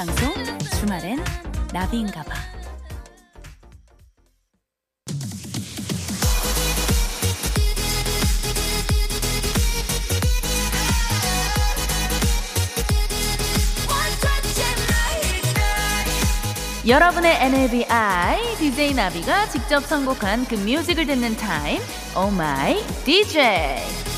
방송 주말엔 나비인가봐. 여러분의 NABI DJ 나비가 직접 선곡한 그 뮤직을 듣는 타임. 오 마이 DJ.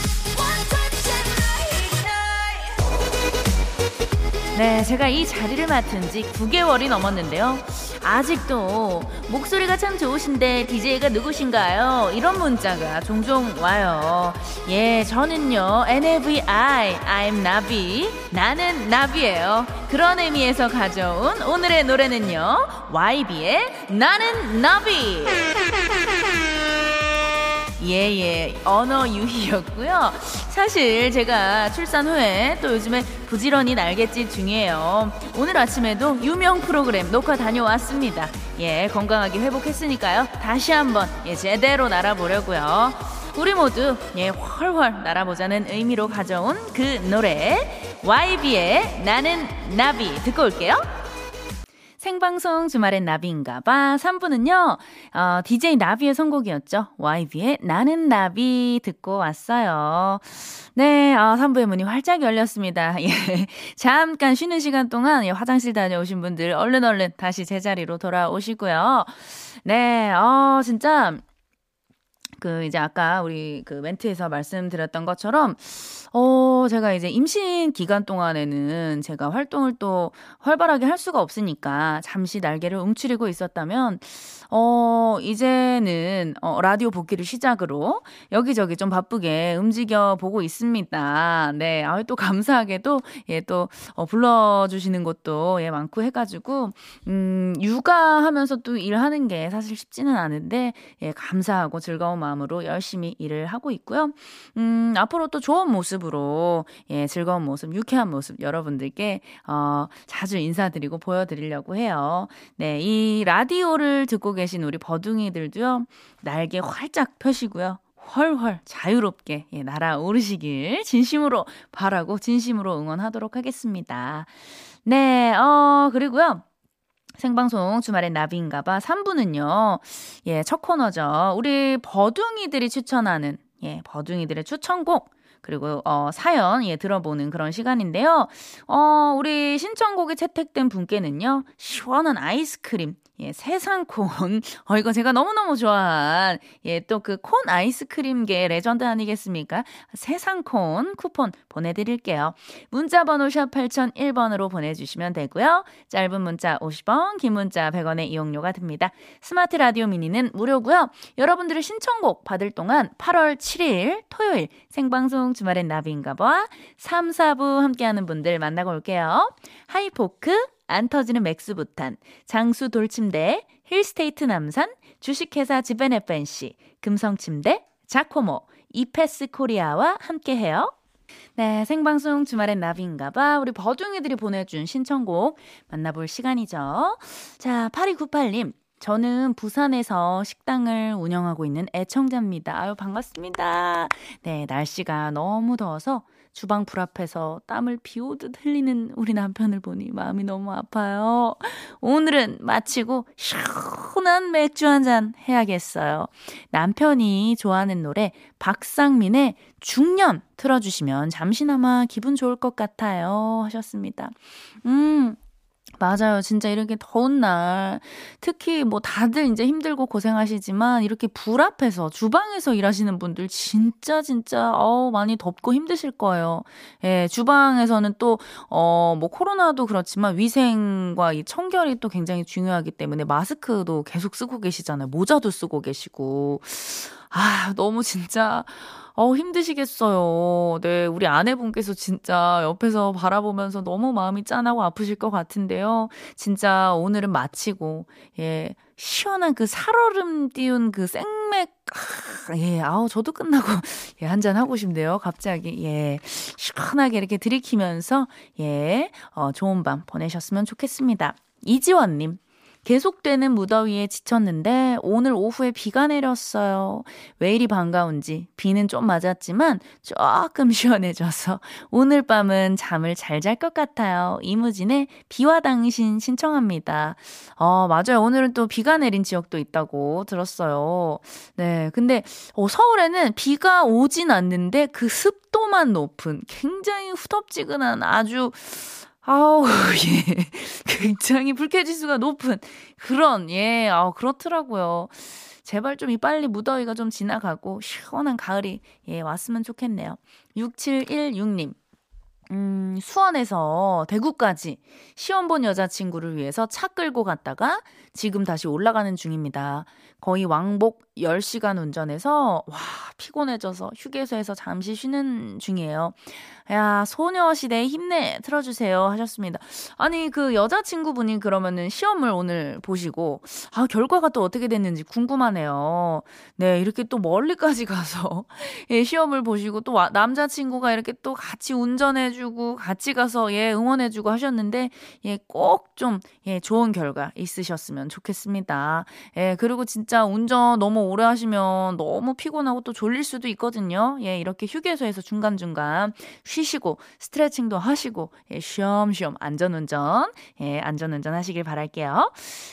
네, 제가 이 자리를 맡은 지 9개월이 넘었는데요. 아직도 목소리가 참 좋으신데 DJ가 누구신가요? 이런 문자가 종종 와요. 예, 저는요, NAVI, I'm 나비. 나는 나비예요. 그런 의미에서 가져온 오늘의 노래는요, YB의 나는 나비. 예, 예. 언어 유희였고요. 사실 제가 출산 후에 또 요즘에 부지런히 날갯짓 중이에요. 오늘 아침에도 유명 프로그램 녹화 다녀왔습니다. 예, 건강하게 회복했으니까요. 다시 한번 예, 제대로 날아보려고요. 우리 모두 예, 훨훨 날아보자는 의미로 가져온 그 노래 YB의 나는 나비 듣고 올게요. 생방송 주말엔 나비인가봐. 3부는요, 어, DJ 나비의 선곡이었죠. YB의 나는 나비 듣고 왔어요. 네, 아, 3부의 문이 활짝 열렸습니다. 예. 잠깐 쉬는 시간 동안 예, 화장실 다녀오신 분들 얼른 얼른 다시 제자리로 돌아오시고요. 네, 어, 진짜. 그 이제 아까 우리 그 멘트에서 말씀드렸던 것처럼 어 제가 이제 임신 기간 동안에는 제가 활동을 또 활발하게 할 수가 없으니까 잠시 날개를 움츠리고 있었다면 어 이제는 어 라디오 복귀를 시작으로 여기저기 좀 바쁘게 움직여 보고 있습니다. 네. 아 또 감사하게도 예 또 어 불러 주시는 것도 예 많고 해 가지고 음 육아하면서 또 일하는 게 사실 쉽지는 않은데 예 감사하고 즐거운 마음 마음으로 열심히 일을 하고 있고요. 음, 앞으로 또 좋은 모습 으로, 예, 즐거운 모습, 유쾌한 모습 여러분들께, 어, 자주 인사드리고 보여드리려고 해요. 네, 이 라디오를 듣고 계신 우리 버둥이들도요, 날개 활짝 펴시고요. 훨훨 자유롭게 예, 날아오르시길 진심으로 바라고 진심으로 응원하도록 하겠습니다. 네, 어, 그리고요. 생방송 주말엔 나비인가봐 3부는요. 예, 첫 코너죠. 우리 버둥이들이 추천하는 예, 버둥이들의 추천곡 그리고 어 사연 예 들어보는 그런 시간인데요. 어 우리 신청곡이 채택된 분께는요. 시원한 아이스크림 예, 세상콘. 어, 이거 제가 너무너무 좋아한, 예, 또 그 콘 아이스크림계 레전드 아니겠습니까? 세상콘 쿠폰 보내드릴게요. 문자번호 샵 8001번으로 보내주시면 되고요. 짧은 문자 50원, 긴 문자 100원의 이용료가 듭니다. 스마트 라디오 미니는 무료고요. 여러분들의 신청곡 받을 동안 8월 7일 토요일 생방송 주말엔 나비인가 봐 3, 4부 함께하는 분들 만나고 올게요. 하이포크, 안 터지는 맥스부탄, 장수 돌침대, 힐스테이트 남산, 주식회사 지벤FNC, 금성침대, 자코모, 이페스 코리아와 함께해요. 네, 생방송 주말엔 나비인가봐. 우리 버둥이들이 보내준 신청곡 만나볼 시간이죠. 자, 8298님. 저는 부산에서 식당을 운영하고 있는 애청자입니다. 아유, 반갑습니다. 네, 날씨가 너무 더워서 주방 불 앞에서 땀을 비 오듯 흘리는 우리 남편을 보니 마음이 너무 아파요. 오늘은 마치고 시원한 맥주 한 잔 해야겠어요. 남편이 좋아하는 노래 박상민의 중년 틀어주시면 잠시나마 기분 좋을 것 같아요. 하셨습니다. 음, 맞아요. 진짜 이렇게 더운 날, 특히 뭐 다들 이제 힘들고 고생하시지만, 이렇게 불 앞에서, 주방에서 일하시는 분들 진짜 진짜, 어 많이 덥고 힘드실 거예요. 예, 주방에서는 또, 어, 뭐 코로나도 그렇지만 위생과 이 청결이 또 굉장히 중요하기 때문에 마스크도 계속 쓰고 계시잖아요. 모자도 쓰고 계시고. 아, 너무 진짜, 어, 힘드시겠어요. 네, 우리 아내분께서 진짜 옆에서 바라보면서 너무 마음이 짠하고 아프실 것 같은데요. 진짜 오늘은 마치고, 예, 시원한 그 살얼음 띄운 그 생맥, 아, 예, 아우, 저도 끝나고, 예, 한잔 하고 싶네요. 갑자기, 예, 시원하게 이렇게 들이키면서, 예, 어, 좋은 밤 보내셨으면 좋겠습니다. 이지원님, 계속되는 무더위에 지쳤는데 오늘 오후에 비가 내렸어요. 왜 이리 반가운지 비는 좀 맞았지만 조금 시원해져서 오늘 밤은 잠을 잘 잘 것 같아요. 이무진의 비와 당신 신청합니다. 어, 맞아요. 오늘은 또 비가 내린 지역도 있다고 들었어요. 네. 근데 어, 서울에는 비가 오진 않는데 그 습도만 높은 굉장히 후덥지근한 아주 아우, 예. 굉장히 불쾌지수가 높은 그런, 예, 아우, 그렇더라고요. 제발 좀 이 빨리 무더위가 좀 지나가고 시원한 가을이, 예, 왔으면 좋겠네요. 6716님. 음, 수원에서 대구까지 시험 본 여자친구를 위해서 차 끌고 갔다가 지금 다시 올라가는 중입니다. 거의 왕복 10시간 운전해서 와, 피곤해져서 휴게소에서 잠시 쉬는 중이에요. 야, 소녀시대 힘내 틀어주세요 하셨습니다. 아니, 그 여자친구분이 그러면은 시험을 오늘 보시고, 아, 결과가 또 어떻게 됐는지 궁금하네요. 네, 이렇게 또 멀리까지 가서, 예, 시험을 보시고, 또 남자친구가 이렇게 또 같이 운전 해주고, 같이 가서, 예, 응원해주고 하셨는데, 예, 꼭 좀, 예, 좋은 결과 있으셨으면 좋겠습니다. 예, 그리고 진짜 운전 너무 오래 하시면 너무 피곤하고 또 졸릴 수도 있거든요. 예, 이렇게 휴게소에서 중간 중간 쉬시고 스트레칭도 하시고 예, 쉬엄쉬엄 안전운전 예, 안전운전 하시길 바랄게요.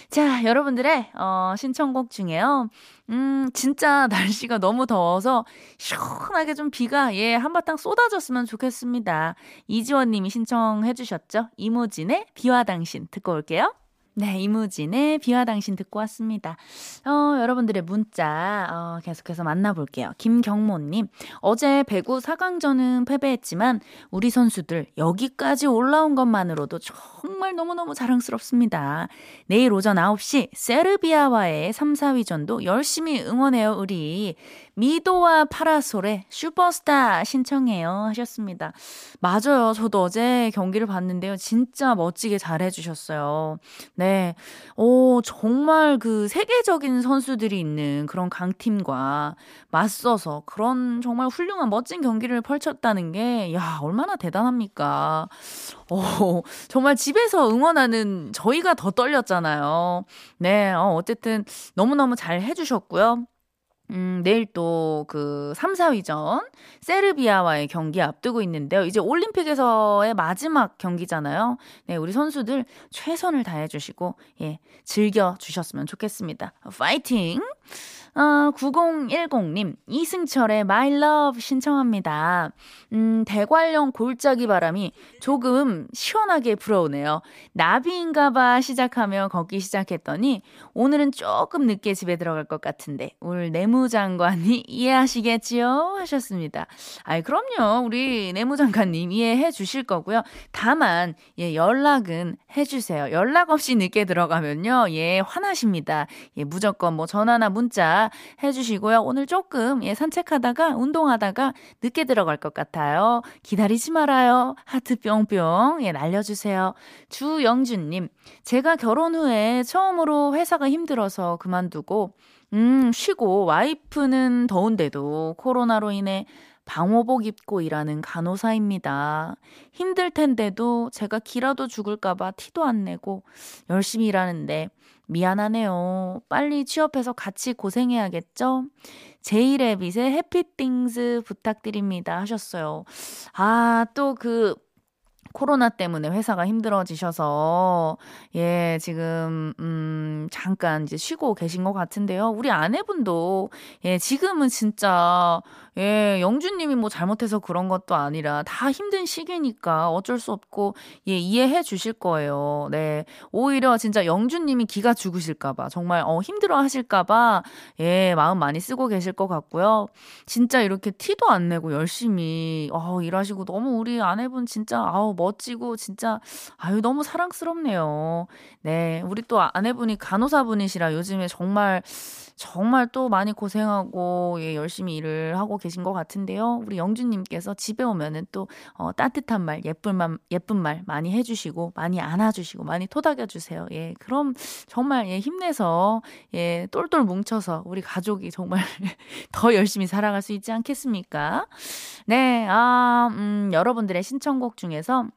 자, 여러분들의 어, 신청곡 중에요. 음, 진짜 날씨가 너무 더워서 시원하게 좀 비가 예, 한바탕 쏟아졌으면 좋겠습니다. 이지원 님이 신청해 주셨죠? 이모진의 비와 당신 듣고 올게요. 네, 이무진의 비와 당신 듣고 왔습니다. 어, 여러분들의 문자 어, 계속해서 만나볼게요. 김경모님, 어제 배구 4강전은 패배했지만 우리 선수들 여기까지 올라온 것만으로도 정말 너무너무 자랑스럽습니다. 내일 오전 9시 세르비아와의 3, 4위전도 열심히 응원해요, 우리. 미도와 파라솔의 슈퍼스타 신청해요 하셨습니다. 맞아요. 저도 어제 경기를 봤는데요. 진짜 멋지게 잘 해주셨어요. 네. 오, 정말 그 세계적인 선수들이 있는 그런 강팀과 맞서서 그런 정말 훌륭한 멋진 경기를 펼쳤다는 게, 야, 얼마나 대단합니까? 오, 정말 집에서 응원하는 저희가 더 떨렸잖아요. 네. 어, 어쨌든 너무너무 잘 해주셨고요. 음, 내일 또 그 3, 4위전 세르비아와의 경기 앞두고 있는데요. 이제 올림픽에서의 마지막 경기잖아요. 네, 우리 선수들 최선을 다해 주시고 예, 즐겨 주셨으면 좋겠습니다. 파이팅! 어, 9010님, 이승철의 My Love 신청합니다. 음, 대관령 골짜기 바람이 조금 시원하게 불어오네요. 나비인가봐 시작하며 걷기 시작했더니 오늘은 조금 늦게 집에 들어갈 것 같은데 오늘 내무장관이 이해하시겠지요? 하셨습니다. 아이, 그럼요. 우리 내무장관님 이해해 주실 거고요. 다만, 예, 연락은 해주세요. 연락 없이 늦게 들어가면요. 예, 화나십니다. 예, 무조건 뭐 전화나 문자 해주시고요. 오늘 조금 예, 산책하다가 운동하다가 늦게 들어갈 것 같아요. 기다리지 말아요. 하트 뿅뿅 예, 날려주세요. 주영준님, 제가 결혼 후에 처음으로 회사가 힘들어서 그만두고 음, 쉬고 와이프는 더운데도 코로나로 인해 방호복 입고 일하는 간호사입니다. 힘들 텐데도 제가 기라도 죽을까봐 티도 안 내고 열심히 일하는데 미안하네요. 빨리 취업해서 같이 고생해야겠죠? 제이레빗의 해피띵스 부탁드립니다 하셨어요. 아, 또 그, 코로나 때문에 회사가 힘들어지셔서, 예, 지금, 음, 잠깐 이제 쉬고 계신 것 같은데요. 우리 아내분도, 예, 지금은 진짜, 예, 영주님이 뭐 잘못해서 그런 것도 아니라 다 힘든 시기니까 어쩔 수 없고, 예, 이해해 주실 거예요. 네. 오히려 진짜 영주님이 기가 죽으실까봐, 정말, 어, 힘들어 하실까봐, 예, 마음 많이 쓰고 계실 것 같고요. 진짜 이렇게 티도 안 내고 열심히, 어, 일하시고 너무 우리 아내분 진짜, 아우, 멋지고 진짜, 아유, 너무 사랑스럽네요. 네. 우리 또 아내분이 간호사분이시라 요즘에 정말, 정말 또 많이 고생하고 예, 열심히 일을 하고 계신 것 같은데요. 우리 영주님께서 집에 오면은 또 어, 따뜻한 말, 예쁜 말, 예쁜 말 많이 해주시고 많이 안아주시고 많이 토닥여 주세요. 예, 그럼 정말 예, 힘내서 예, 똘똘 뭉쳐서 우리 가족이 정말 더 열심히 살아갈 수 있지 않겠습니까? 네, 아, 음, 여러분들의 신청곡 중에서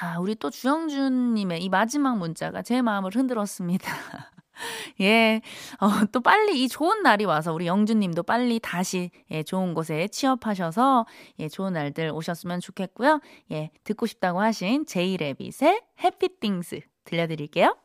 아, 우리 또 주영준님의 이 마지막 문자가 제 마음을 흔들었습니다. 예, 어, 또 빨리 이 좋은 날이 와서 우리 영준 님도 빨리 다시 예, 좋은 곳에 취업하셔서 예, 좋은 날들 오셨으면 좋겠고요. 예, 듣고 싶다고 하신 제이레빗의 해피띵스 들려드릴게요.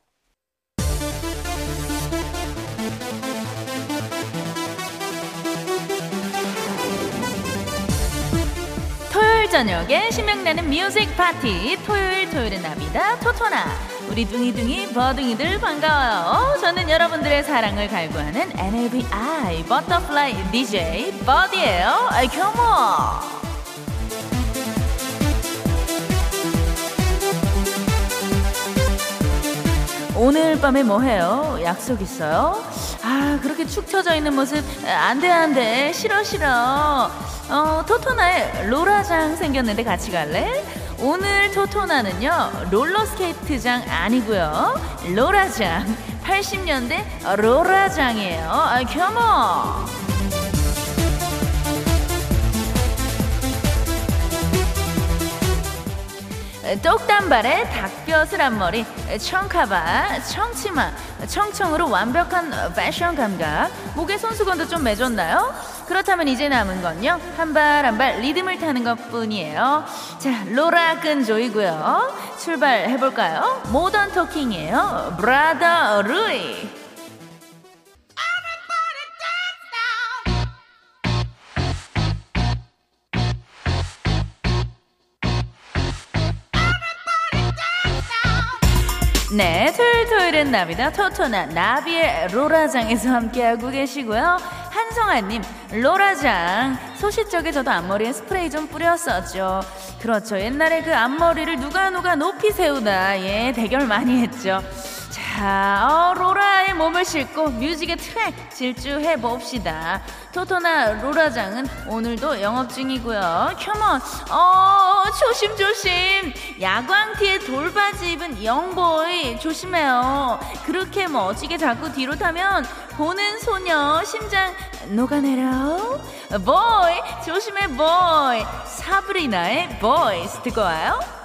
저녁에 신명나는 뮤직 파티 토요일 토요일은 나비다 토토나 우리 둥이둥이 버둥이들 반가워요 저는 여러분들의 사랑을 갈구하는 나비 butterfly DJ 버디예요 아이 come on 오늘 밤에 뭐 해요? 약속 있어요? 아, 그렇게 축 처져 있는 모습, 안 돼, 안 돼. 싫어, 싫어. 어, 토토나에 로라장 생겼는데 같이 갈래? 오늘 토토나는요, 롤러스케이트장 아니고요 로라장. 80년대 로라장이에요. 아, 컴온! 똑단발에 닭뼈슬 앞머리, 청카바, 청치마, 청청으로 완벽한 패션 감각, 목에 손수건도 좀 매줬나요? 그렇다면 이제 남은 건요, 한 발 한 발 리듬을 타는 것 뿐이에요. 자, 로라 끈조이고요. 출발해볼까요? 모던 토킹이에요. 브라더 루이. 네, 토요일 토요일은 나비다 토토나 나비의 로라장에서 함께하고 계시고요. 한성아님, 로라장. 소시적에 저도 앞머리에 스프레이 좀 뿌렸었죠. 그렇죠. 옛날에 그 앞머리를 누가 누가 높이 세우다. 예, 대결 많이 했죠. 자, 어, 로라의 몸을 싣고 뮤직의 트랙 질주해 봅시다. 토토나 로라장은 오늘도 영업 중이고요. 컴온, 어, 조심조심. 야광티에 돌바지 입은 영보이 조심해요. 그렇게 멋지게 자꾸 뒤로 타면 보는 소녀 심장 녹아내려. boy, 조심해, boy. 사브리나의 Boys 듣고 와요.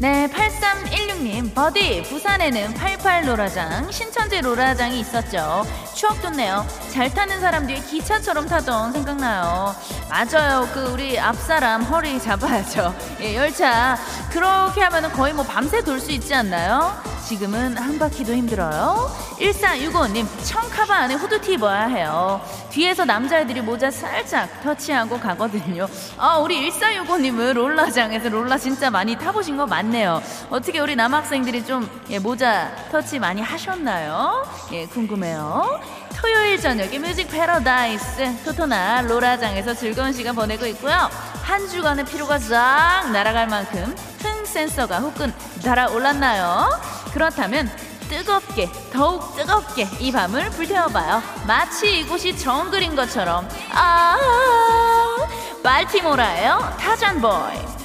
네, 8316님, 버디, 부산에는 88 로라장, 신천지 로라장이 있었죠. 추억 돋네요. 잘 타는 사람 뒤에 기차처럼 타던 생각나요. 맞아요. 그, 우리 앞사람 허리 잡아야죠. 예, 열차. 그렇게 하면 거의 뭐 밤새 돌 수 있지 않나요? 지금은 한 바퀴도 힘들어요. 1465님, 청카바 안에 후드티 입어야 해요. 뒤에서 남자애들이 모자 살짝 터치하고 가거든요. 아, 우리 1465님은 롤라장에서 롤라 진짜 많이 타보신 거 맞네요. 어떻게 우리 남학생들이 좀 예, 모자 터치 많이 하셨나요? 예, 궁금해요. 토요일 저녁에 music paradise 토토나 로라장에서 즐거운 시간 보내고 있고요. 한 주간의 피로가 쫙 날아갈 만큼 흥 센서가 후끈 달아올랐나요? 그렇다면 뜨겁게 더욱 뜨겁게 이 밤을 불태워봐요. 마치 이곳이 정글인 것처럼. 아 발티모라예요 타잔 보이.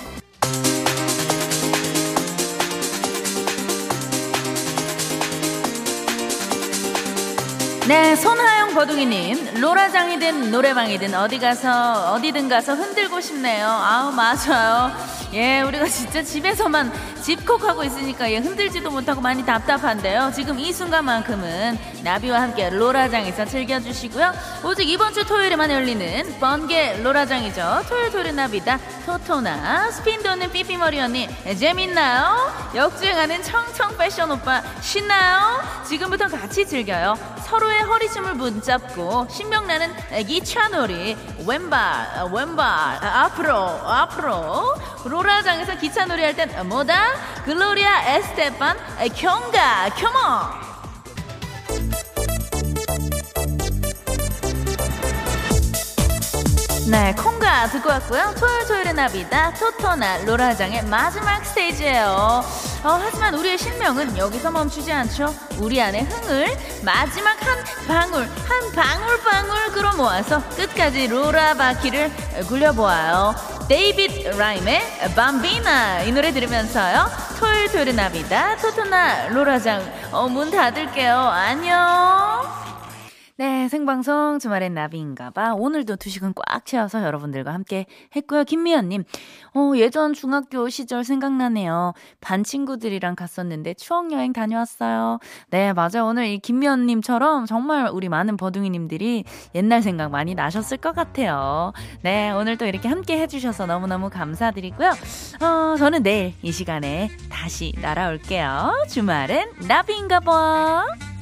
네, 손하영 버둥이님, 로라장이든 노래방이든 어디 가서, 어디든 가서 흔들고 싶네요. 아우, 맞아요. 예, 우리가 진짜 집에서만 집콕하고 있으니까 예, 흔들지도 못하고 많이 답답한데요. 지금 이 순간만큼은 나비와 함께 로라장에서 즐겨주시고요. 오직 이번 주 토요일에만 열리는 번개 로라장이죠. 토요일 토요일 나비다 토토나 스핀 도는 삐삐머리 언니 재밌나요? 역주행하는 청청 패션 오빠 신나요? 지금부터 같이 즐겨요. 서로의 허리춤을 붙잡고 신명나는 기차놀이 왼발 왼발 앞으로 앞으로 로라장에서 기차놀이 할 땐 뭐다? 글로리아 에스테판 경가 컴온 네, 콩가 듣고 왔고요. 토요일 토요일의 나비다 토토나 로라장의 마지막 스테이지예요. 어, 하지만 우리의 신명은 여기서 멈추지 않죠. 우리 안의 흥을 마지막 한 방울, 한 방울 방울 끌어 모아서 끝까지 로라 바퀴를 굴려보아요. 데이빗 라임의 밤비나 이 노래 들으면서요. 토요일 토요일의 나비다 토토나 로라장 어, 문 닫을게요. 안녕. 네, 생방송 주말엔 나비인가봐. 오늘도 두 시간 꽉 채워서 여러분들과 함께 했고요. 김미연님, 어, 예전 중학교 시절 생각나네요. 반 친구들이랑 갔었는데 추억 여행 다녀왔어요. 네, 맞아요. 오늘 이 김미연님처럼 정말 우리 많은 버둥이님들이 옛날 생각 많이 나셨을 것 같아요. 네, 오늘 또 이렇게 함께 해주셔서 너무너무 감사드리고요. 어, 저는 내일 이 시간에 다시 날아올게요. 주말엔 나비인가봐.